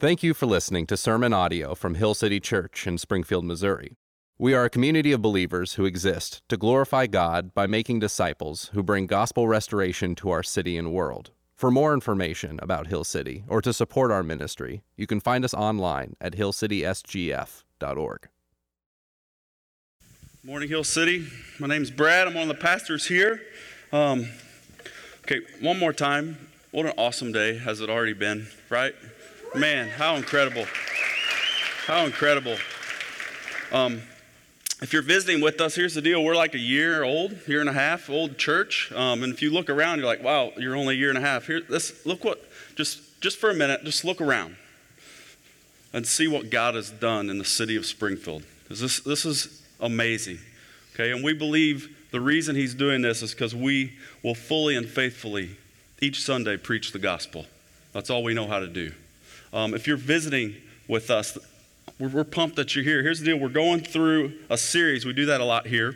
Thank you for listening to sermon audio from Hill City Church in Springfield, Missouri. We are a community of believers who exist to glorify God by making disciples who bring gospel restoration to our city and world. For more information about Hill City or to support our ministry, you can find us online at hillcitysgf.org. Morning, Hill City. My name's Brad. I'm one of the pastors here. Um, okay, one more time. What an awesome day has it already been, right? Man, how incredible. How incredible. Um, if you're visiting with us, here's the deal. We're like a year old, year and a half old church. Um, and if you look around, you're like, wow, you're only a year and a half. Here, this, look what, just, just for a minute, just look around and see what God has done in the city of Springfield. This, this is amazing. Okay, and we believe the reason He's doing this is because we will fully and faithfully each Sunday preach the gospel. That's all we know how to do. Um, if you're visiting with us, we're, we're, pumped that you're here. Here's the deal we're going through a series, we do that a lot here,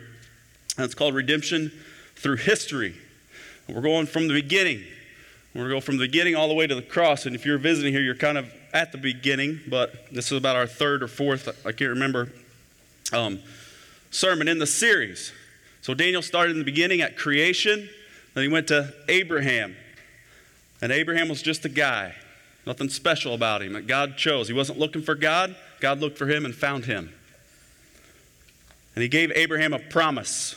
and it's called Redemption Through History. We're going from the beginning. We're going to go from the beginning all the way to the cross. And if you're visiting here, you're kind of at the beginning, but this is about our third or fourth, I can't remember, um, sermon in the series. So Daniel started in the beginning at creation, then he went to Abraham. And Abraham was just a guy. Nothing special about him that God chose. He wasn't looking for God, God looked for him and found him. And he gave Abraham a promise.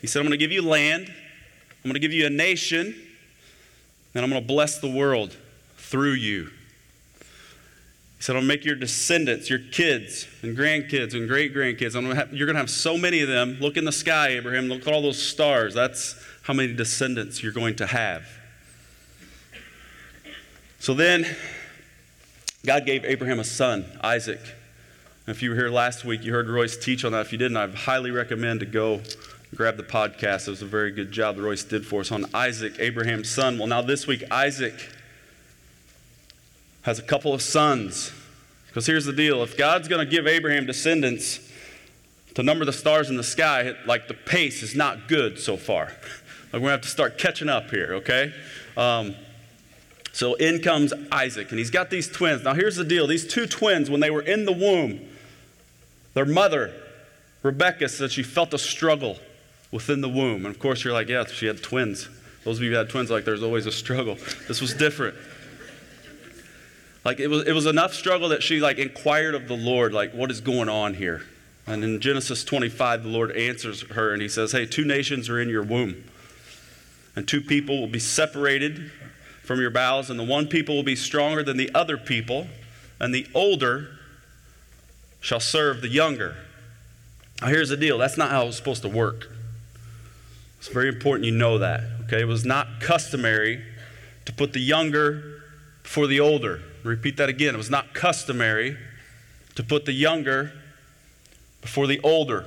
He said, I'm going to give you land, I'm going to give you a nation, and I'm going to bless the world through you. He said, to make your descendants, your kids and grandkids and great grandkids, you're going to have so many of them. Look in the sky, Abraham. Look at all those stars. That's how many descendants you're going to have. So then, God gave Abraham a son, Isaac. And if you were here last week, you heard Royce teach on that. If you didn't, I highly recommend to go grab the podcast. It was a very good job that Royce did for us on Isaac, Abraham's son. Well, now this week, Isaac has a couple of sons. Because here's the deal if God's going to give Abraham descendants to number the stars in the sky, like the pace is not good so far. Like we're going to have to start catching up here, okay? Um, so in comes Isaac, and he's got these twins. Now, here's the deal these two twins, when they were in the womb, their mother, Rebecca, said she felt a struggle within the womb. And of course, you're like, yeah, she had twins. Those of you who had twins, like, there's always a struggle. This was different. Like, it was, it was enough struggle that she, like, inquired of the Lord, like, what is going on here? And in Genesis 25, the Lord answers her, and he says, hey, two nations are in your womb. And two people will be separated from your bowels, and the one people will be stronger than the other people, and the older shall serve the younger. Now, here's the deal that's not how it was supposed to work. It's very important you know that. Okay, it was not customary to put the younger before the older. Repeat that again. It was not customary to put the younger before the older.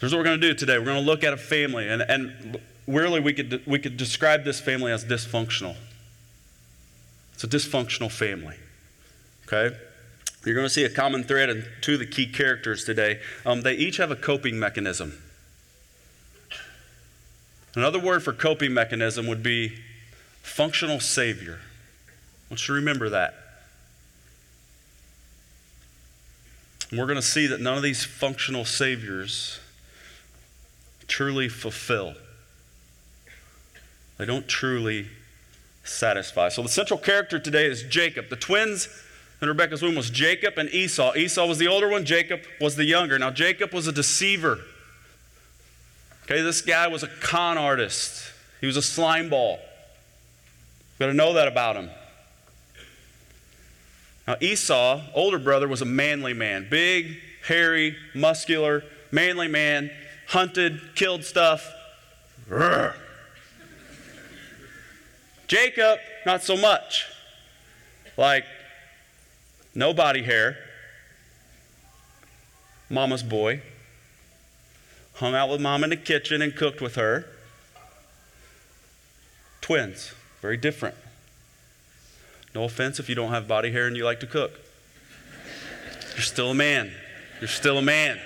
Here's what we're going to do today. We're going to look at a family, and, and really, we could, we could describe this family as dysfunctional. It's a dysfunctional family. Okay? You're going to see a common thread in two of the key characters today. Um, they each have a coping mechanism. Another word for coping mechanism would be functional savior. I want you to remember that. And we're going to see that none of these functional saviors truly fulfill they don't truly satisfy. So the central character today is Jacob. The twins in Rebecca's womb was Jacob and Esau. Esau was the older one, Jacob was the younger. Now, Jacob was a deceiver. Okay, this guy was a con artist, he was a slime ball. You've got to know that about him. Now, Esau, older brother, was a manly man big, hairy, muscular, manly man, hunted, killed stuff. Urgh. Jacob, not so much. Like, no body hair, mama's boy, hung out with mom in the kitchen and cooked with her. Twins, very different. No offense if you don't have body hair and you like to cook. You're still a man. You're still a man.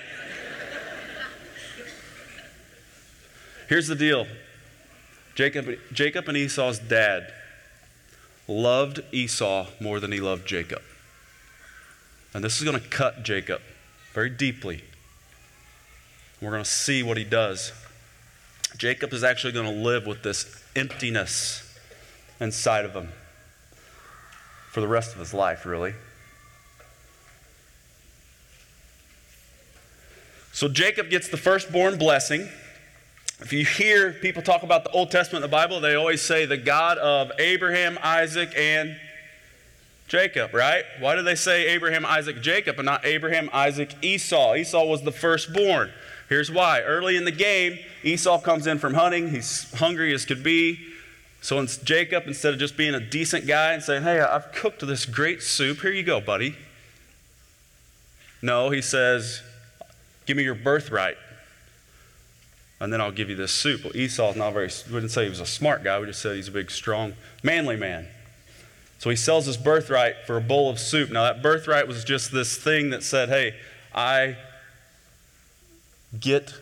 Here's the deal Jacob, Jacob and Esau's dad loved Esau more than he loved Jacob. And this is going to cut Jacob very deeply. We're going to see what he does. Jacob is actually going to live with this emptiness inside of him for the rest of his life, really. So Jacob gets the firstborn blessing. If you hear people talk about the Old Testament the Bible, they always say the God of Abraham, Isaac, and Jacob, right? Why do they say Abraham, Isaac, Jacob, and not Abraham, Isaac, Esau? Esau was the firstborn. Here's why. Early in the game, Esau comes in from hunting. He's hungry as could be. So Jacob, instead of just being a decent guy and saying, Hey, I've cooked this great soup, here you go, buddy. No, he says, Give me your birthright, and then I'll give you this soup. Well, Esau's not very, we didn't say he was a smart guy, we just said he's a big, strong, manly man. So he sells his birthright for a bowl of soup. Now, that birthright was just this thing that said, Hey, I get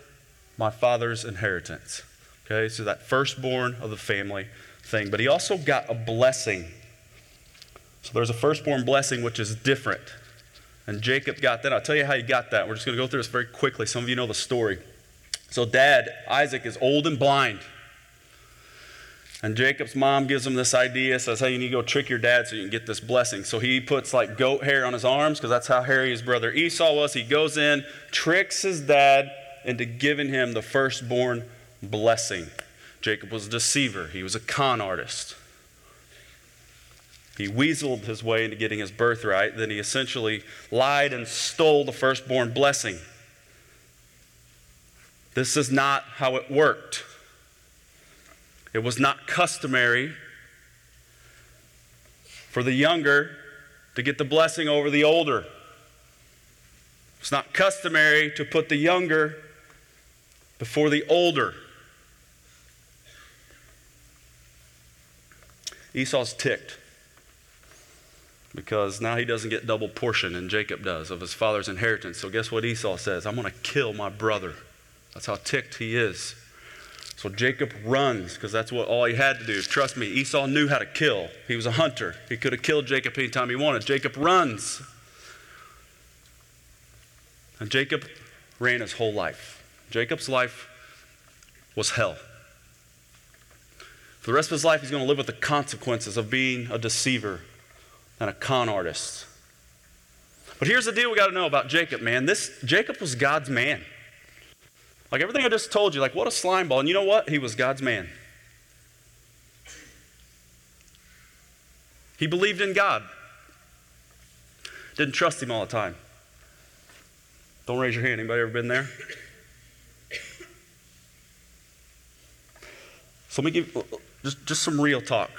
my father's inheritance. Okay, so that firstborn of the family thing. But he also got a blessing. So there's a firstborn blessing which is different. And Jacob got that. I'll tell you how he got that. We're just going to go through this very quickly. Some of you know the story. So, dad, Isaac, is old and blind. And Jacob's mom gives him this idea, says, Hey, you need to go trick your dad so you can get this blessing. So he puts like goat hair on his arms because that's how hairy his brother Esau was. He goes in, tricks his dad into giving him the firstborn blessing. Jacob was a deceiver, he was a con artist. He weaseled his way into getting his birthright. Then he essentially lied and stole the firstborn blessing. This is not how it worked. It was not customary for the younger to get the blessing over the older. It's not customary to put the younger before the older. Esau's ticked because now he doesn't get double portion, and Jacob does, of his father's inheritance. So, guess what Esau says? I'm going to kill my brother. That's how ticked he is. So Jacob runs because that's what all he had to do. Trust me, Esau knew how to kill. He was a hunter. He could have killed Jacob anytime he wanted. Jacob runs. And Jacob ran his whole life. Jacob's life was hell. For the rest of his life, he's going to live with the consequences of being a deceiver and a con artist. But here's the deal we got to know about Jacob, man. This Jacob was God's man. Like everything I just told you, like what a slime ball. And you know what? He was God's man. He believed in God. Didn't trust him all the time. Don't raise your hand. Anybody ever been there? So let me give just, just some real talk,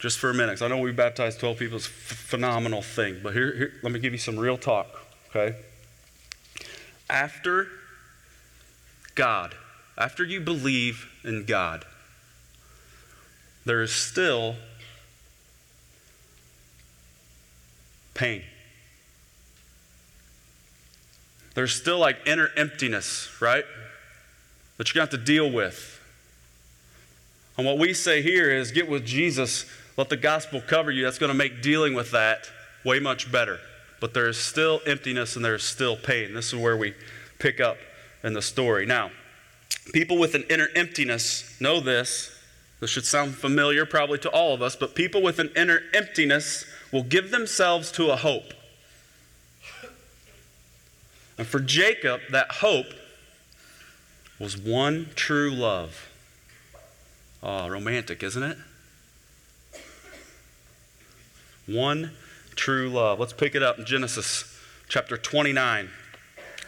just for a minute. Because I know we baptized 12 people. It's a phenomenal thing. But here, here, let me give you some real talk, okay? After God, after you believe in God, there is still pain. There's still like inner emptiness, right? That to have to deal with. And what we say here is get with Jesus, let the gospel cover you. That's going to make dealing with that way much better. But there is still emptiness and there is still pain. This is where we pick up in the story. Now, people with an inner emptiness know this. This should sound familiar probably to all of us, but people with an inner emptiness will give themselves to a hope. And for Jacob, that hope was one true love. Oh, romantic, isn't it? One true love. Let's pick it up in Genesis chapter 29.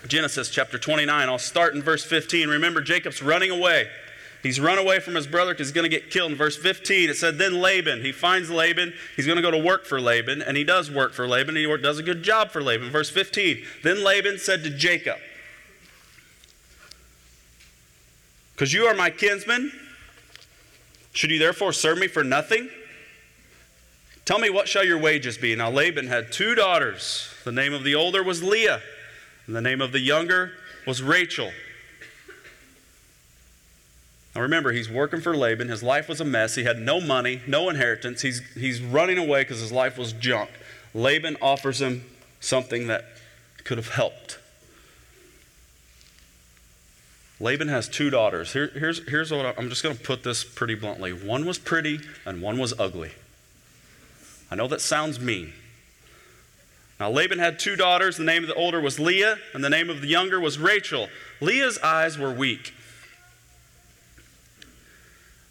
Genesis chapter 29. I'll start in verse 15. Remember, Jacob's running away. He's run away from his brother because he's going to get killed. In verse 15, it said, Then Laban, he finds Laban. He's going to go to work for Laban, and he does work for Laban. He does a good job for Laban. Verse 15, Then Laban said to Jacob, Because you are my kinsman, should you therefore serve me for nothing? Tell me, what shall your wages be? Now Laban had two daughters. The name of the older was Leah, and the name of the younger was Rachel. Now remember, he's working for Laban. His life was a mess. He had no money, no inheritance. He's, he's running away because his life was junk. Laban offers him something that could have helped. Laban has two daughters. Here, here's, here's what I, I'm just going to put this pretty bluntly one was pretty and one was ugly. I know that sounds mean. Now, Laban had two daughters. The name of the older was Leah, and the name of the younger was Rachel. Leah's eyes were weak,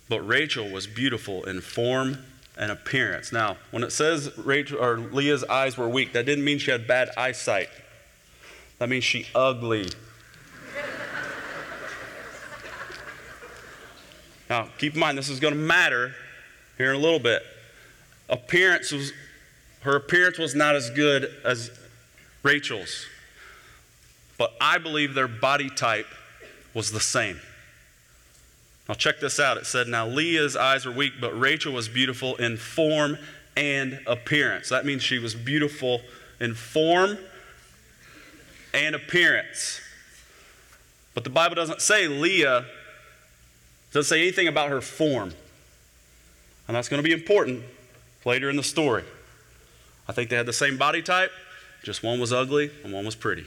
but Rachel was beautiful in form and appearance. Now, when it says Rachel or Leah's eyes were weak, that didn't mean she had bad eyesight. That means she ugly. now, keep in mind this is going to matter here in a little bit. Appearance was her appearance was not as good as Rachel's. But I believe their body type was the same. Now, check this out. It said, Now Leah's eyes were weak, but Rachel was beautiful in form and appearance. That means she was beautiful in form and appearance. But the Bible doesn't say Leah, doesn't say anything about her form. And that's going to be important later in the story. I think they had the same body type, just one was ugly and one was pretty.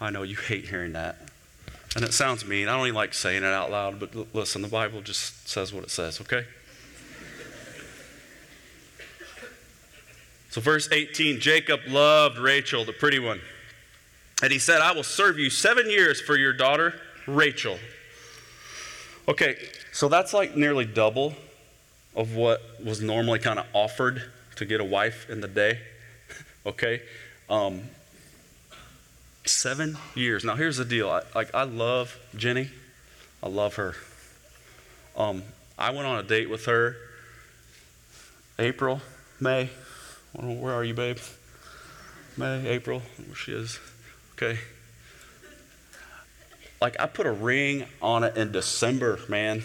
I know you hate hearing that. And it sounds mean. I don't even like saying it out loud, but l- listen, the Bible just says what it says, okay? So, verse 18 Jacob loved Rachel, the pretty one. And he said, I will serve you seven years for your daughter, Rachel. Okay, so that's like nearly double of what was normally kind of offered to get a wife in the day. okay? Um, seven years. Now, here's the deal. I, like, I love Jenny. I love her. Um, I went on a date with her April, May. Where are you, babe? May, April, where she is. Okay. Like, I put a ring on it in December, man.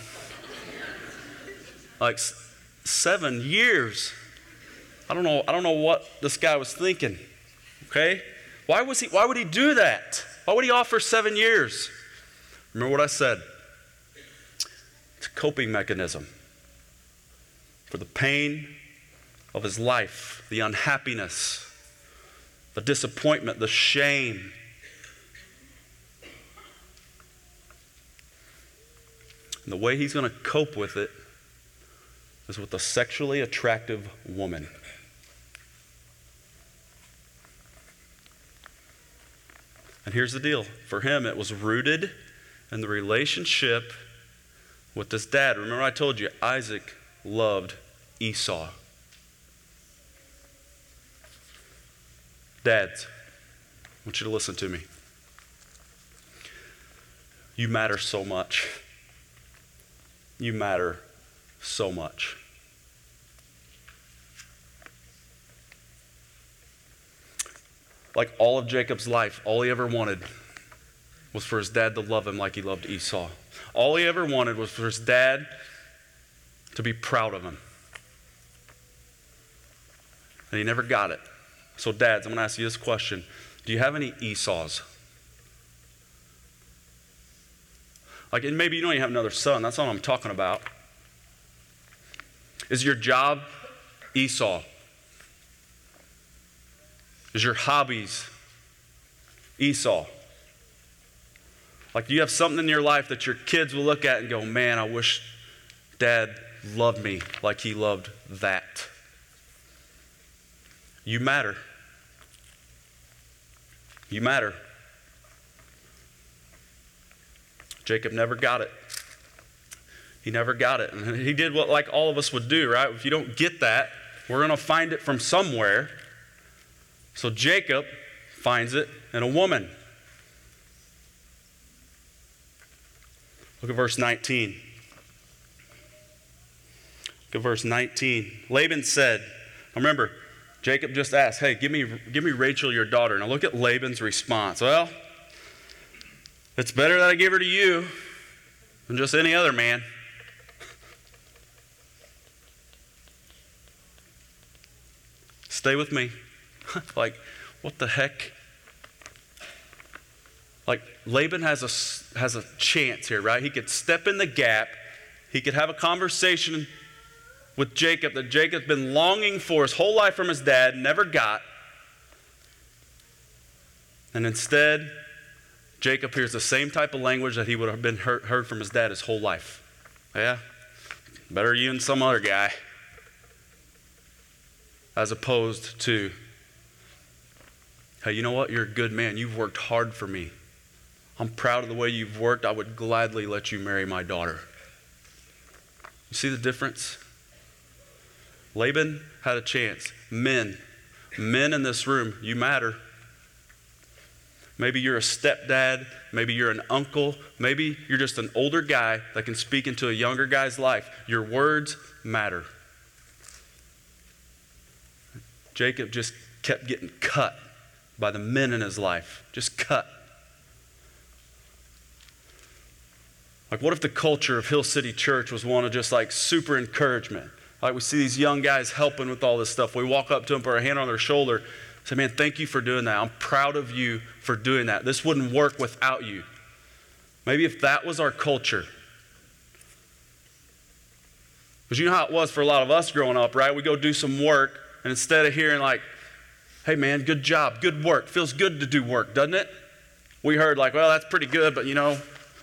like, seven years. I don't know, I don't know what this guy was thinking. Okay? Why was he why would he do that? Why would he offer seven years? Remember what I said? It's a coping mechanism for the pain of his life, the unhappiness, the disappointment, the shame. And the way he's going to cope with it is with a sexually attractive woman. And here's the deal for him, it was rooted in the relationship with his dad. Remember, I told you Isaac loved Esau. Dads, I want you to listen to me. You matter so much. You matter so much. Like all of Jacob's life, all he ever wanted was for his dad to love him like he loved Esau. All he ever wanted was for his dad to be proud of him. And he never got it. So, dads, I'm going to ask you this question Do you have any Esau's? Like, and maybe you don't even have another son. That's all I'm talking about. Is your job Esau? Is your hobbies Esau? Like, do you have something in your life that your kids will look at and go, man, I wish dad loved me like he loved that? You matter. You matter. Jacob never got it. He never got it. And he did what, like all of us would do, right? If you don't get that, we're going to find it from somewhere. So Jacob finds it in a woman. Look at verse 19. Look at verse 19. Laban said, remember, Jacob just asked, Hey, give me, give me Rachel, your daughter. Now look at Laban's response. Well, it's better that I give her to you than just any other man. Stay with me. like, what the heck? Like Laban has a, has a chance here, right? He could step in the gap, he could have a conversation with Jacob that Jacob's been longing for his whole life from his dad, never got. And instead, Jacob hears the same type of language that he would have been heard, heard from his dad his whole life. Yeah, better you than some other guy. As opposed to, hey, you know what? You're a good man. You've worked hard for me. I'm proud of the way you've worked. I would gladly let you marry my daughter. You see the difference? Laban had a chance. Men, men in this room, you matter. Maybe you're a stepdad. Maybe you're an uncle. Maybe you're just an older guy that can speak into a younger guy's life. Your words matter. Jacob just kept getting cut by the men in his life. Just cut. Like, what if the culture of Hill City Church was one of just like super encouragement? Like, we see these young guys helping with all this stuff. We walk up to them, put our hand on their shoulder, say, Man, thank you for doing that. I'm proud of you for doing that. This wouldn't work without you. Maybe if that was our culture. Because you know how it was for a lot of us growing up, right? We go do some work, and instead of hearing, like, hey man, good job, good work, feels good to do work, doesn't it? We heard, like, well, that's pretty good, but you know,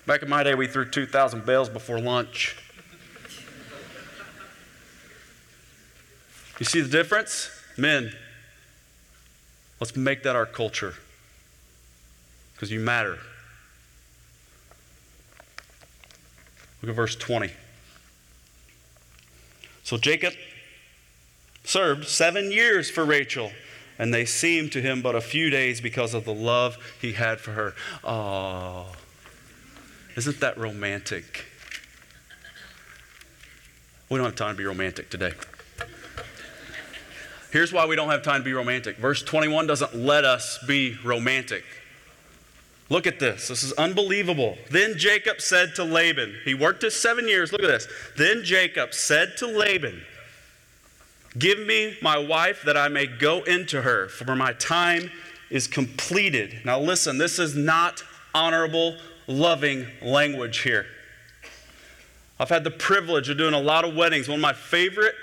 back in my day, we threw 2,000 bales before lunch. you see the difference? Men, let's make that our culture because you matter. Look at verse 20. So Jacob served seven years for Rachel, and they seemed to him but a few days because of the love he had for her. Oh, isn't that romantic? We don't have time to be romantic today. Here's why we don't have time to be romantic. Verse 21 doesn't let us be romantic. Look at this. This is unbelievable. Then Jacob said to Laban, he worked his seven years. Look at this. Then Jacob said to Laban, Give me my wife that I may go into her, for my time is completed. Now, listen, this is not honorable, loving language here. I've had the privilege of doing a lot of weddings. One of my favorite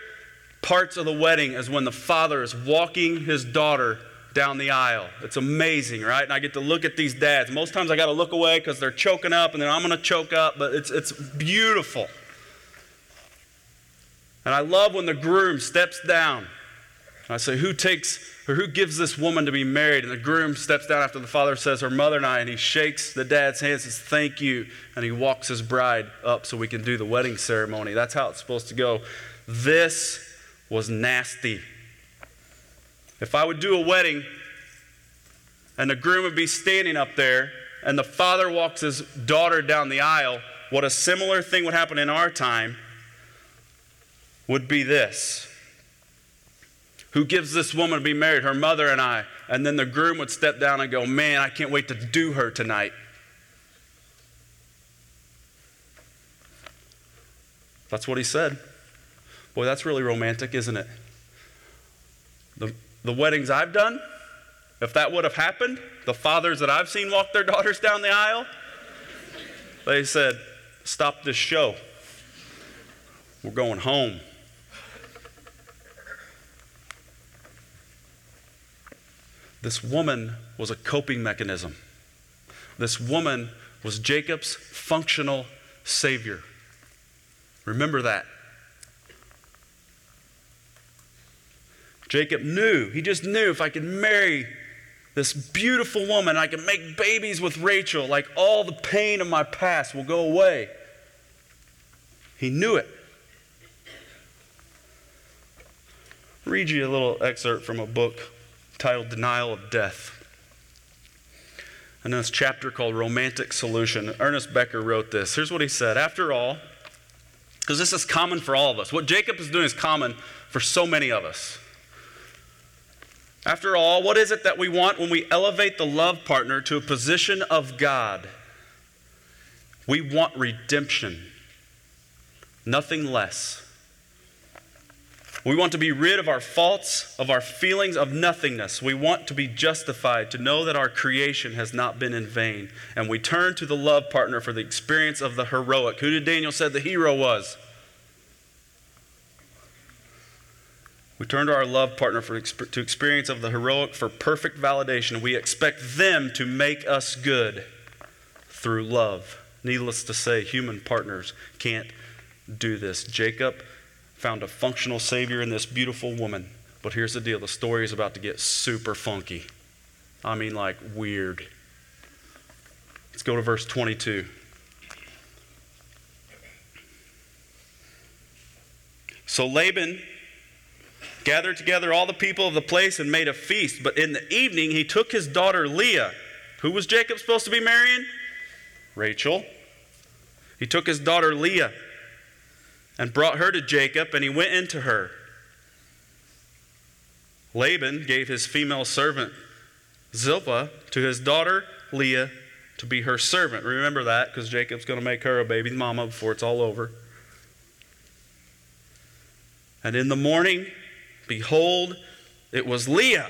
parts of the wedding is when the father is walking his daughter down the aisle. It's amazing, right? And I get to look at these dads. Most times I got to look away because they're choking up and then I'm going to choke up, but it's, it's beautiful. And I love when the groom steps down. I say, Who takes or who gives this woman to be married? And the groom steps down after the father says, Her mother and I, and he shakes the dad's hand and says, Thank you. And he walks his bride up so we can do the wedding ceremony. That's how it's supposed to go. This was nasty. If I would do a wedding and the groom would be standing up there and the father walks his daughter down the aisle, what a similar thing would happen in our time would be this. Who gives this woman to be married? Her mother and I. And then the groom would step down and go, Man, I can't wait to do her tonight. That's what he said. Boy, that's really romantic, isn't it? The, the weddings I've done, if that would have happened, the fathers that I've seen walk their daughters down the aisle, they said, Stop this show. We're going home. This woman was a coping mechanism. This woman was Jacob's functional savior. Remember that. Jacob knew, he just knew if I could marry this beautiful woman, I could make babies with Rachel, like all the pain of my past will go away. He knew it. read you a little excerpt from a book titled Denial of Death. And this chapter called Romantic Solution. Ernest Becker wrote this. Here's what he said After all, because this is common for all of us, what Jacob is doing is common for so many of us. After all, what is it that we want when we elevate the love partner to a position of God? We want redemption, nothing less. We want to be rid of our faults, of our feelings of nothingness. We want to be justified, to know that our creation has not been in vain. And we turn to the love partner for the experience of the heroic. Who did Daniel said the hero was? We turn to our love partner for to experience of the heroic for perfect validation. We expect them to make us good through love. Needless to say, human partners can't do this. Jacob found a functional Savior in this beautiful woman. But here's the deal the story is about to get super funky. I mean, like weird. Let's go to verse 22. So Laban gathered together all the people of the place and made a feast. But in the evening, he took his daughter Leah. Who was Jacob supposed to be marrying? Rachel. He took his daughter Leah and brought her to Jacob, and he went into her. Laban gave his female servant Zilpah to his daughter Leah to be her servant. Remember that because Jacob's going to make her a baby mama before it's all over. And in the morning, behold, it was Leah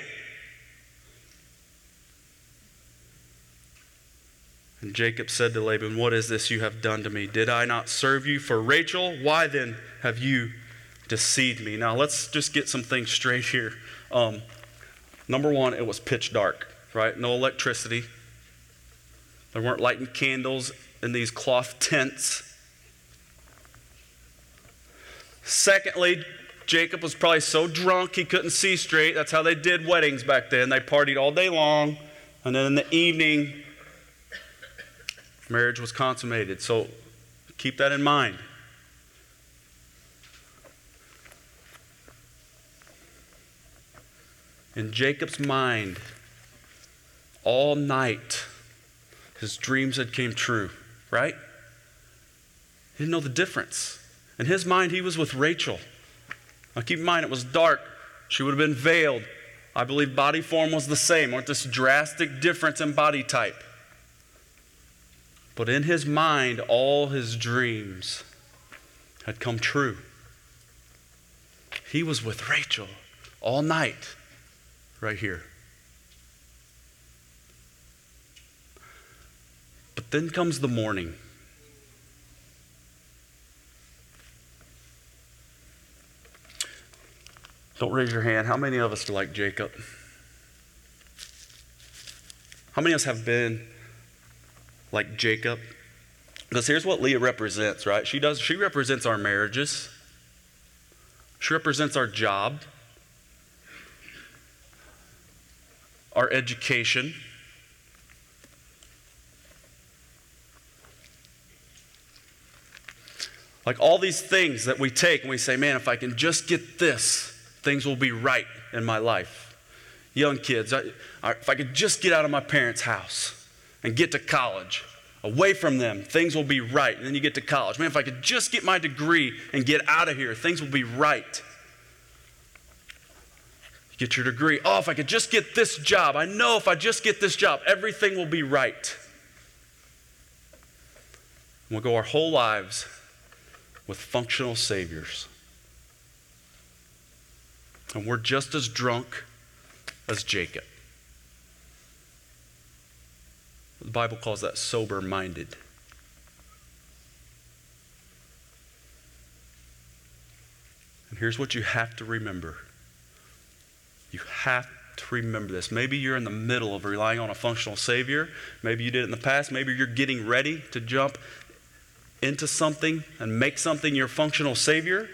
And Jacob said to Laban, What is this you have done to me? Did I not serve you for Rachel? Why then have you deceived me? Now, let's just get some things straight here. Um, number one, it was pitch dark, right? No electricity. There weren't lighting candles in these cloth tents. Secondly, Jacob was probably so drunk he couldn't see straight. That's how they did weddings back then. They partied all day long, and then in the evening, marriage was consummated. So keep that in mind. In Jacob's mind, all night, his dreams had came true, right? He didn't know the difference. In his mind, he was with Rachel. Now keep in mind, it was dark. She would have been veiled. I believe body form was the same. Weren't this drastic difference in body type? But in his mind, all his dreams had come true. He was with Rachel all night, right here. But then comes the morning. Don't raise your hand. How many of us are like Jacob? How many of us have been like Jacob. Because here's what Leah represents, right? She does she represents our marriages. She represents our job, our education. Like all these things that we take and we say, man, if I can just get this, things will be right in my life. Young kids, I, I, if I could just get out of my parents' house and get to college. Away from them, things will be right. And then you get to college. Man, if I could just get my degree and get out of here, things will be right. Get your degree. Oh, if I could just get this job. I know if I just get this job, everything will be right. We'll go our whole lives with functional saviors. And we're just as drunk as Jacob. The Bible calls that sober minded. And here's what you have to remember you have to remember this. Maybe you're in the middle of relying on a functional Savior. Maybe you did it in the past. Maybe you're getting ready to jump into something and make something your functional Savior.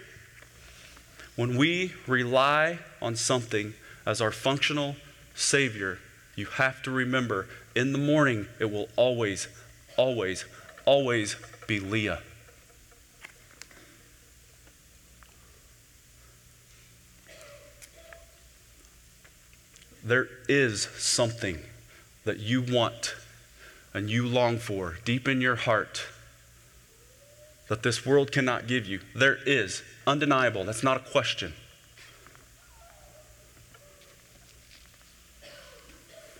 When we rely on something as our functional Savior, you have to remember in the morning, it will always, always, always be Leah. There is something that you want and you long for deep in your heart that this world cannot give you. There is, undeniable. That's not a question.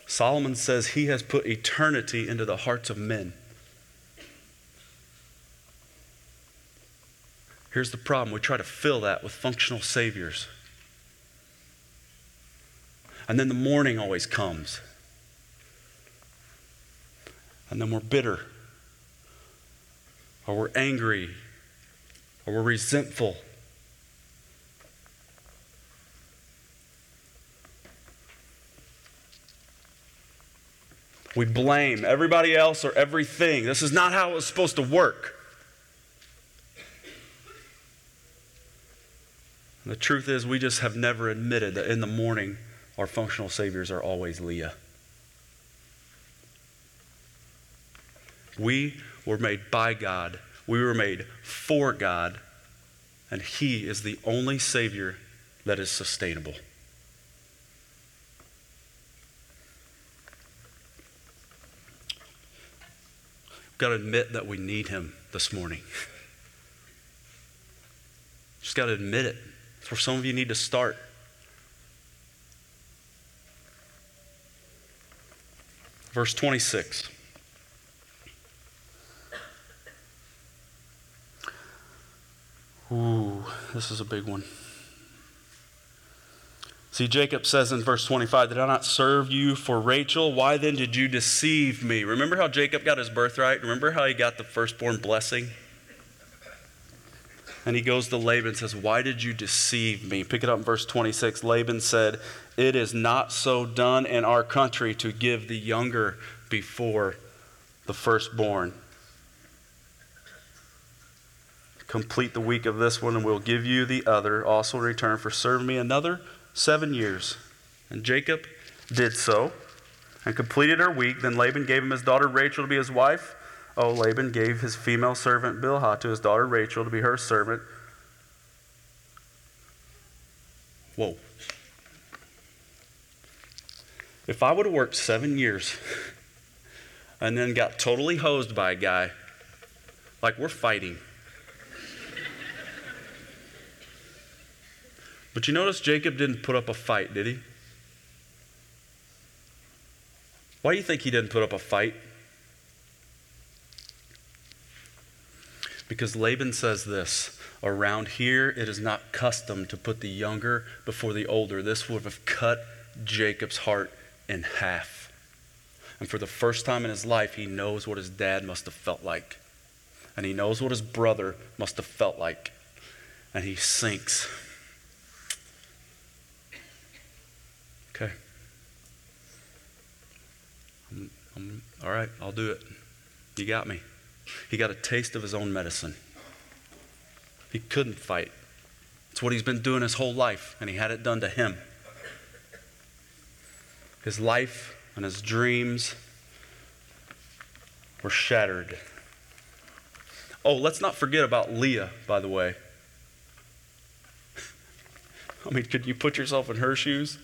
Solomon says he has put eternity into the hearts of men. Here's the problem we try to fill that with functional saviors. And then the morning always comes. And then we're bitter, or we're angry, or we're resentful. We blame everybody else or everything. This is not how it was supposed to work. And the truth is, we just have never admitted that in the morning, our functional saviors are always Leah. We were made by God, we were made for God, and He is the only Savior that is sustainable. Got to admit that we need him this morning. Just got to admit it. It's where some of you need to start. Verse 26. Ooh, this is a big one. See, Jacob says in verse 25, Did I not serve you for Rachel? Why then did you deceive me? Remember how Jacob got his birthright? Remember how he got the firstborn blessing? And he goes to Laban and says, Why did you deceive me? Pick it up in verse 26. Laban said, It is not so done in our country to give the younger before the firstborn. Complete the week of this one, and we'll give you the other also in return for serving me another seven years. And Jacob did so and completed her week. Then Laban gave him his daughter Rachel to be his wife. Oh, Laban gave his female servant Bilhah to his daughter Rachel to be her servant. Whoa. If I would have worked seven years and then got totally hosed by a guy, like we're fighting But you notice Jacob didn't put up a fight, did he? Why do you think he didn't put up a fight? Because Laban says this around here, it is not custom to put the younger before the older. This would have cut Jacob's heart in half. And for the first time in his life, he knows what his dad must have felt like. And he knows what his brother must have felt like. And he sinks. Okay. I'm, I'm, all right, I'll do it. You got me. He got a taste of his own medicine. He couldn't fight. It's what he's been doing his whole life, and he had it done to him. His life and his dreams were shattered. Oh, let's not forget about Leah, by the way. I mean, could you put yourself in her shoes?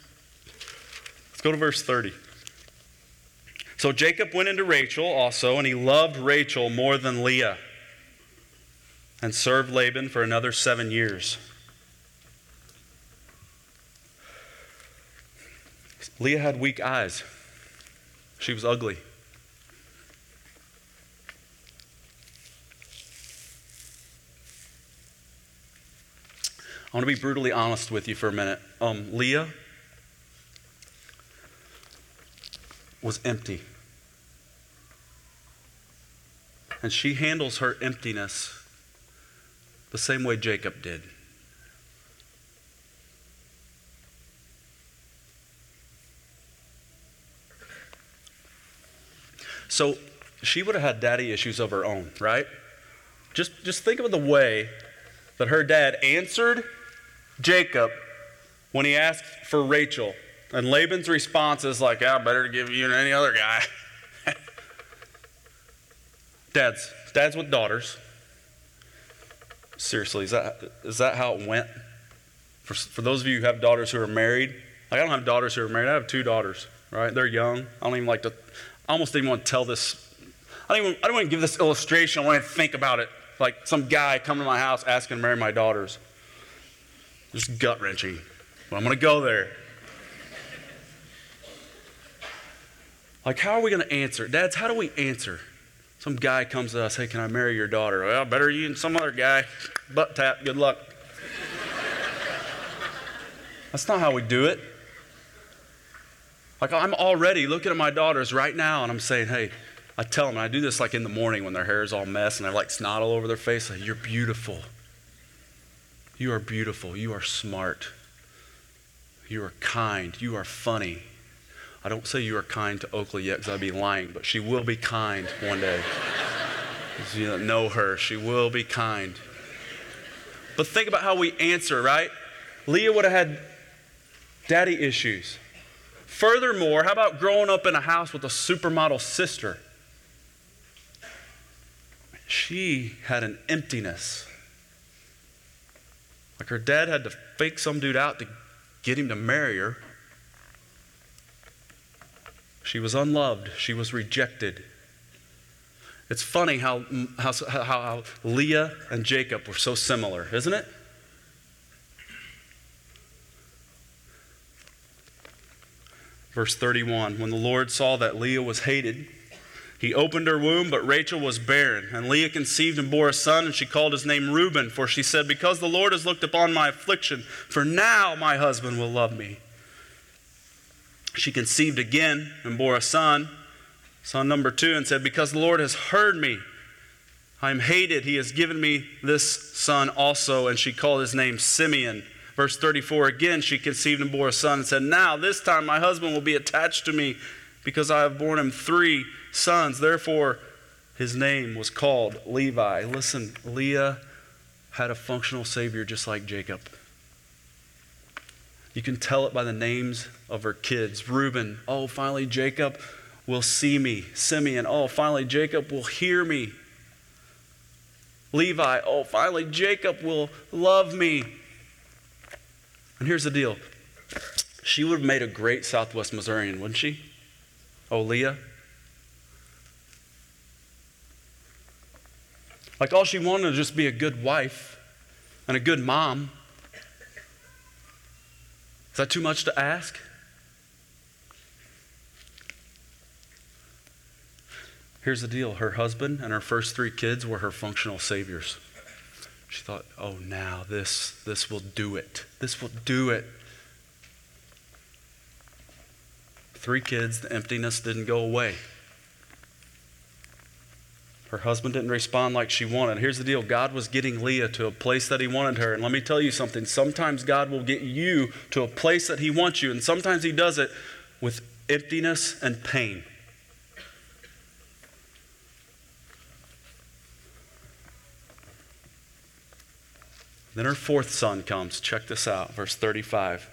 Go to verse 30. So Jacob went into Rachel also, and he loved Rachel more than Leah, and served Laban for another seven years. Leah had weak eyes. She was ugly. I want to be brutally honest with you for a minute. Um, Leah was empty. And she handles her emptiness the same way Jacob did. So she would have had daddy issues of her own, right? Just, just think of the way that her dad answered Jacob when he asked for Rachel. And Laban's response is like, yeah, better to give you than any other guy. dads, dads with daughters. Seriously, is that, is that how it went? For, for those of you who have daughters who are married, like I don't have daughters who are married. I have two daughters, right? They're young. I don't even like to, I almost didn't want to tell this. I don't even, I don't want to give this illustration. I want to think about it. Like some guy coming to my house asking to marry my daughters. Just gut wrenching. But I'm going to go there. Like, how are we going to answer? Dads, how do we answer Some guy comes to us, hey, can I marry your daughter? Well, better you than some other guy. Butt tap, good luck. That's not how we do it. Like, I'm already looking at my daughters right now and I'm saying, hey, I tell them, and I do this like in the morning when their hair is all messed and they're like snot all over their face, like, you're beautiful. You are beautiful. You are smart. You are kind. You are funny. I don't say you are kind to Oakley yet because I'd be lying, but she will be kind one day. you know her, she will be kind. But think about how we answer, right? Leah would have had daddy issues. Furthermore, how about growing up in a house with a supermodel sister? She had an emptiness. Like her dad had to fake some dude out to get him to marry her. She was unloved, she was rejected. It's funny how, how, how, how Leah and Jacob were so similar, isn't it? Verse 31 When the Lord saw that Leah was hated, he opened her womb, but Rachel was barren. And Leah conceived and bore a son, and she called his name Reuben, for she said, Because the Lord has looked upon my affliction, for now my husband will love me. She conceived again and bore a son, son number two, and said, Because the Lord has heard me, I am hated. He has given me this son also. And she called his name Simeon. Verse 34 again, she conceived and bore a son and said, Now this time my husband will be attached to me because I have borne him three sons. Therefore, his name was called Levi. Listen, Leah had a functional Savior just like Jacob. You can tell it by the names of her kids. Reuben, oh, finally Jacob will see me. Simeon, oh, finally Jacob will hear me. Levi, oh, finally Jacob will love me. And here's the deal she would have made a great Southwest Missourian, wouldn't she? Oh, Leah? Like all she wanted to just be a good wife and a good mom. Is that too much to ask? Here's the deal her husband and her first three kids were her functional saviors. She thought, oh, now this, this will do it. This will do it. Three kids, the emptiness didn't go away. Her husband didn't respond like she wanted. Here's the deal God was getting Leah to a place that he wanted her. And let me tell you something sometimes God will get you to a place that he wants you, and sometimes he does it with emptiness and pain. Then her fourth son comes. Check this out, verse 35.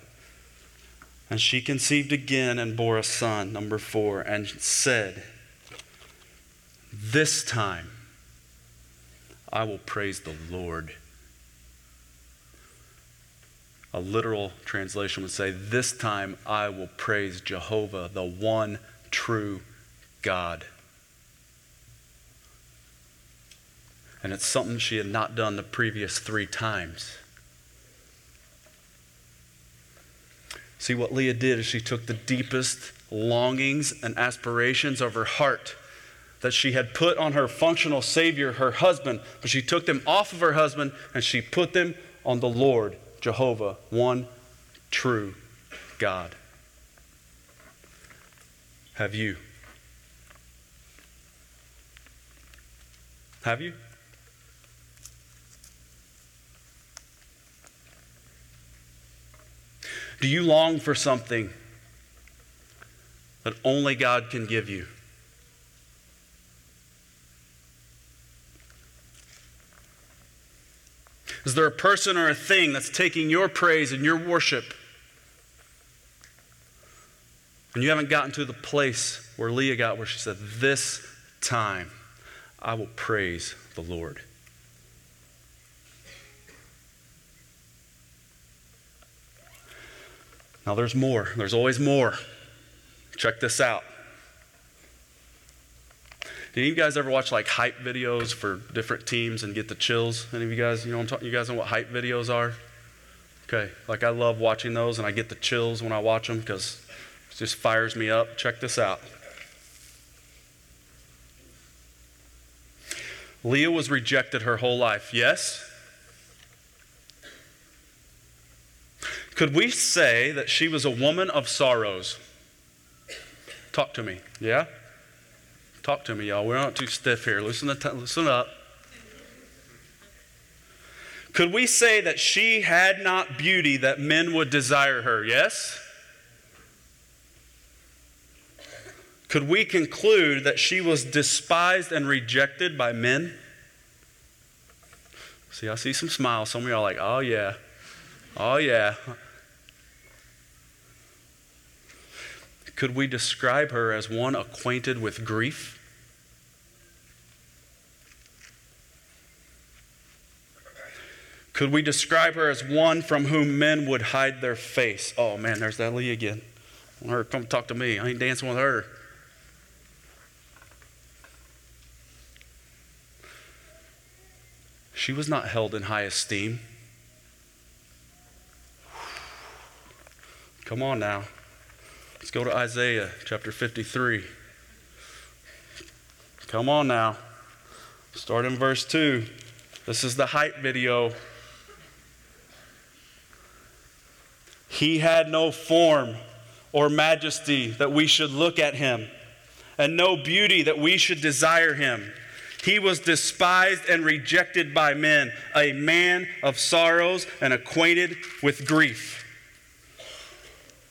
And she conceived again and bore a son, number four, and said, this time I will praise the Lord. A literal translation would say, This time I will praise Jehovah, the one true God. And it's something she had not done the previous three times. See, what Leah did is she took the deepest longings and aspirations of her heart that she had put on her functional Savior, her husband, but she took them off of her husband and she put them on the Lord, Jehovah, one true God. Have you? Have you? Do you long for something that only God can give you? Is there a person or a thing that's taking your praise and your worship? And you haven't gotten to the place where Leah got, where she said, This time I will praise the Lord. Now, there's more. There's always more. Check this out. Did you guys ever watch like hype videos for different teams and get the chills? Any of you guys, you know, I'm talking, you guys know what hype videos are? Okay, like I love watching those and I get the chills when I watch them because it just fires me up. Check this out. Leah was rejected her whole life, yes? Could we say that she was a woman of sorrows? Talk to me, yeah? Talk to me, y'all. We're not too stiff here. Listen, to, listen up. Could we say that she had not beauty that men would desire her? Yes? Could we conclude that she was despised and rejected by men? See, I see some smiles. Some of y'all are like, oh, yeah. Oh, yeah. Could we describe her as one acquainted with grief? Could we describe her as one from whom men would hide their face? Oh man, there's that Lee again. Her come talk to me. I ain't dancing with her. She was not held in high esteem. Come on now. Let's go to Isaiah chapter 53. Come on now. Start in verse 2. This is the hype video. He had no form or majesty that we should look at him, and no beauty that we should desire him. He was despised and rejected by men, a man of sorrows and acquainted with grief.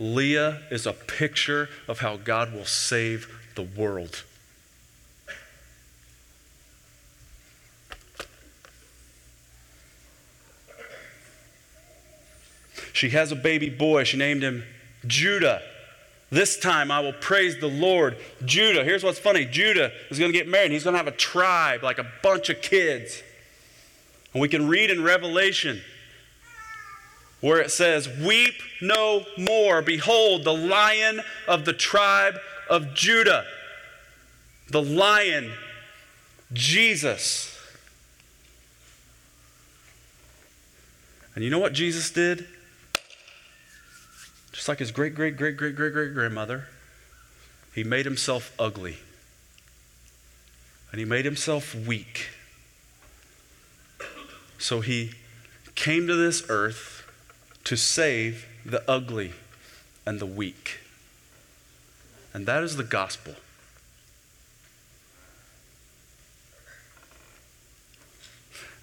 Leah is a picture of how God will save the world. She has a baby boy. She named him Judah. This time I will praise the Lord. Judah, here's what's funny Judah is going to get married. He's going to have a tribe, like a bunch of kids. And we can read in Revelation where it says, Weep no more. Behold, the lion of the tribe of Judah. The lion, Jesus. And you know what Jesus did? Just like his great, great, great, great, great, great grandmother, he made himself ugly. And he made himself weak. So he came to this earth to save the ugly and the weak. And that is the gospel.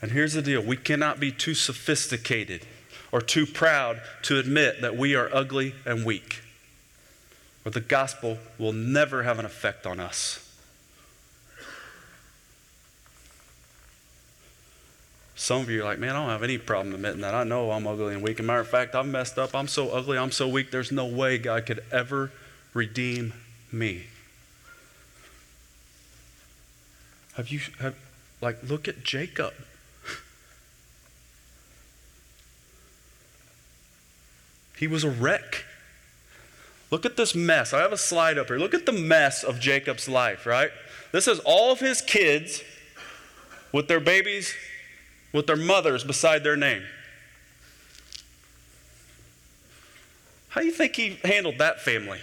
And here's the deal we cannot be too sophisticated or too proud to admit that we are ugly and weak, or the gospel will never have an effect on us. Some of you are like, man, I don't have any problem admitting that. I know I'm ugly and weak. As a matter of fact, I'm messed up. I'm so ugly. I'm so weak. There's no way God could ever redeem me. Have you, have, like, look at Jacob. He was a wreck. Look at this mess. I have a slide up here. Look at the mess of Jacob's life, right? This is all of his kids with their babies with their mothers beside their name. How do you think he handled that family?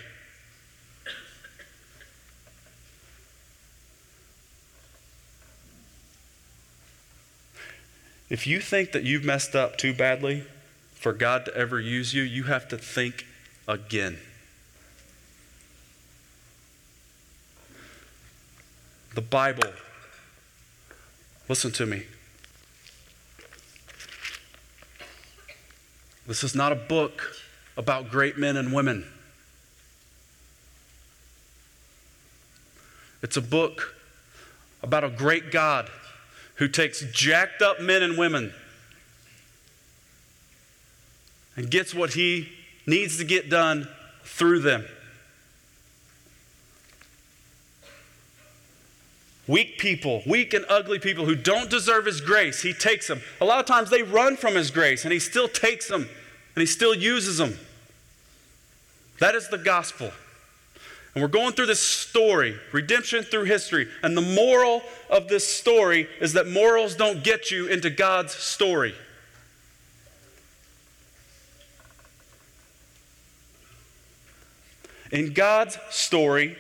If you think that you've messed up too badly for God to ever use you, you have to think again. The Bible, listen to me, This is not a book about great men and women. It's a book about a great God who takes jacked up men and women and gets what he needs to get done through them. Weak people, weak and ugly people who don't deserve His grace, He takes them. A lot of times they run from His grace, and He still takes them and He still uses them. That is the gospel. And we're going through this story, redemption through history. And the moral of this story is that morals don't get you into God's story. In God's story,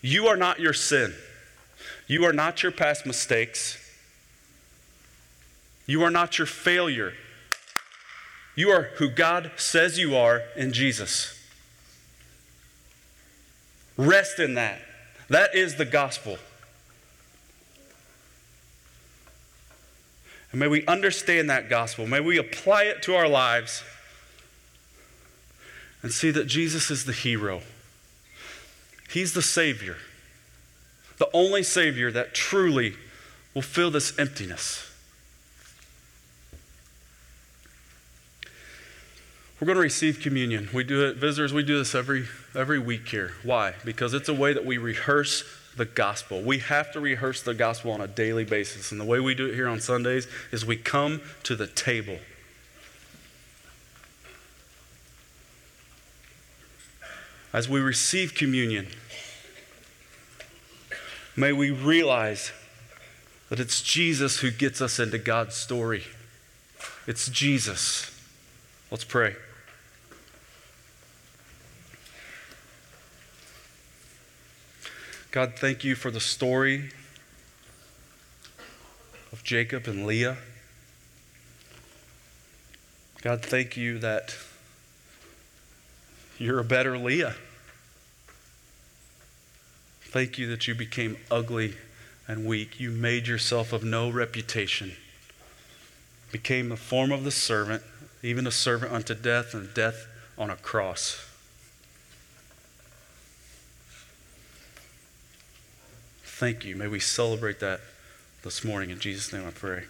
you are not your sin. You are not your past mistakes. You are not your failure. You are who God says you are in Jesus. Rest in that. That is the gospel. And may we understand that gospel. May we apply it to our lives and see that Jesus is the hero. He's the Savior, the only Savior that truly will fill this emptiness. We're going to receive communion. We do it, visitors, we do this every, every week here. Why? Because it's a way that we rehearse the gospel. We have to rehearse the gospel on a daily basis. And the way we do it here on Sundays is we come to the table. As we receive communion, may we realize that it's Jesus who gets us into God's story. It's Jesus. Let's pray. God, thank you for the story of Jacob and Leah. God, thank you that you're a better Leah. Thank you that you became ugly and weak. You made yourself of no reputation, became the form of the servant, even a servant unto death and death on a cross. Thank you. May we celebrate that this morning. In Jesus' name I pray.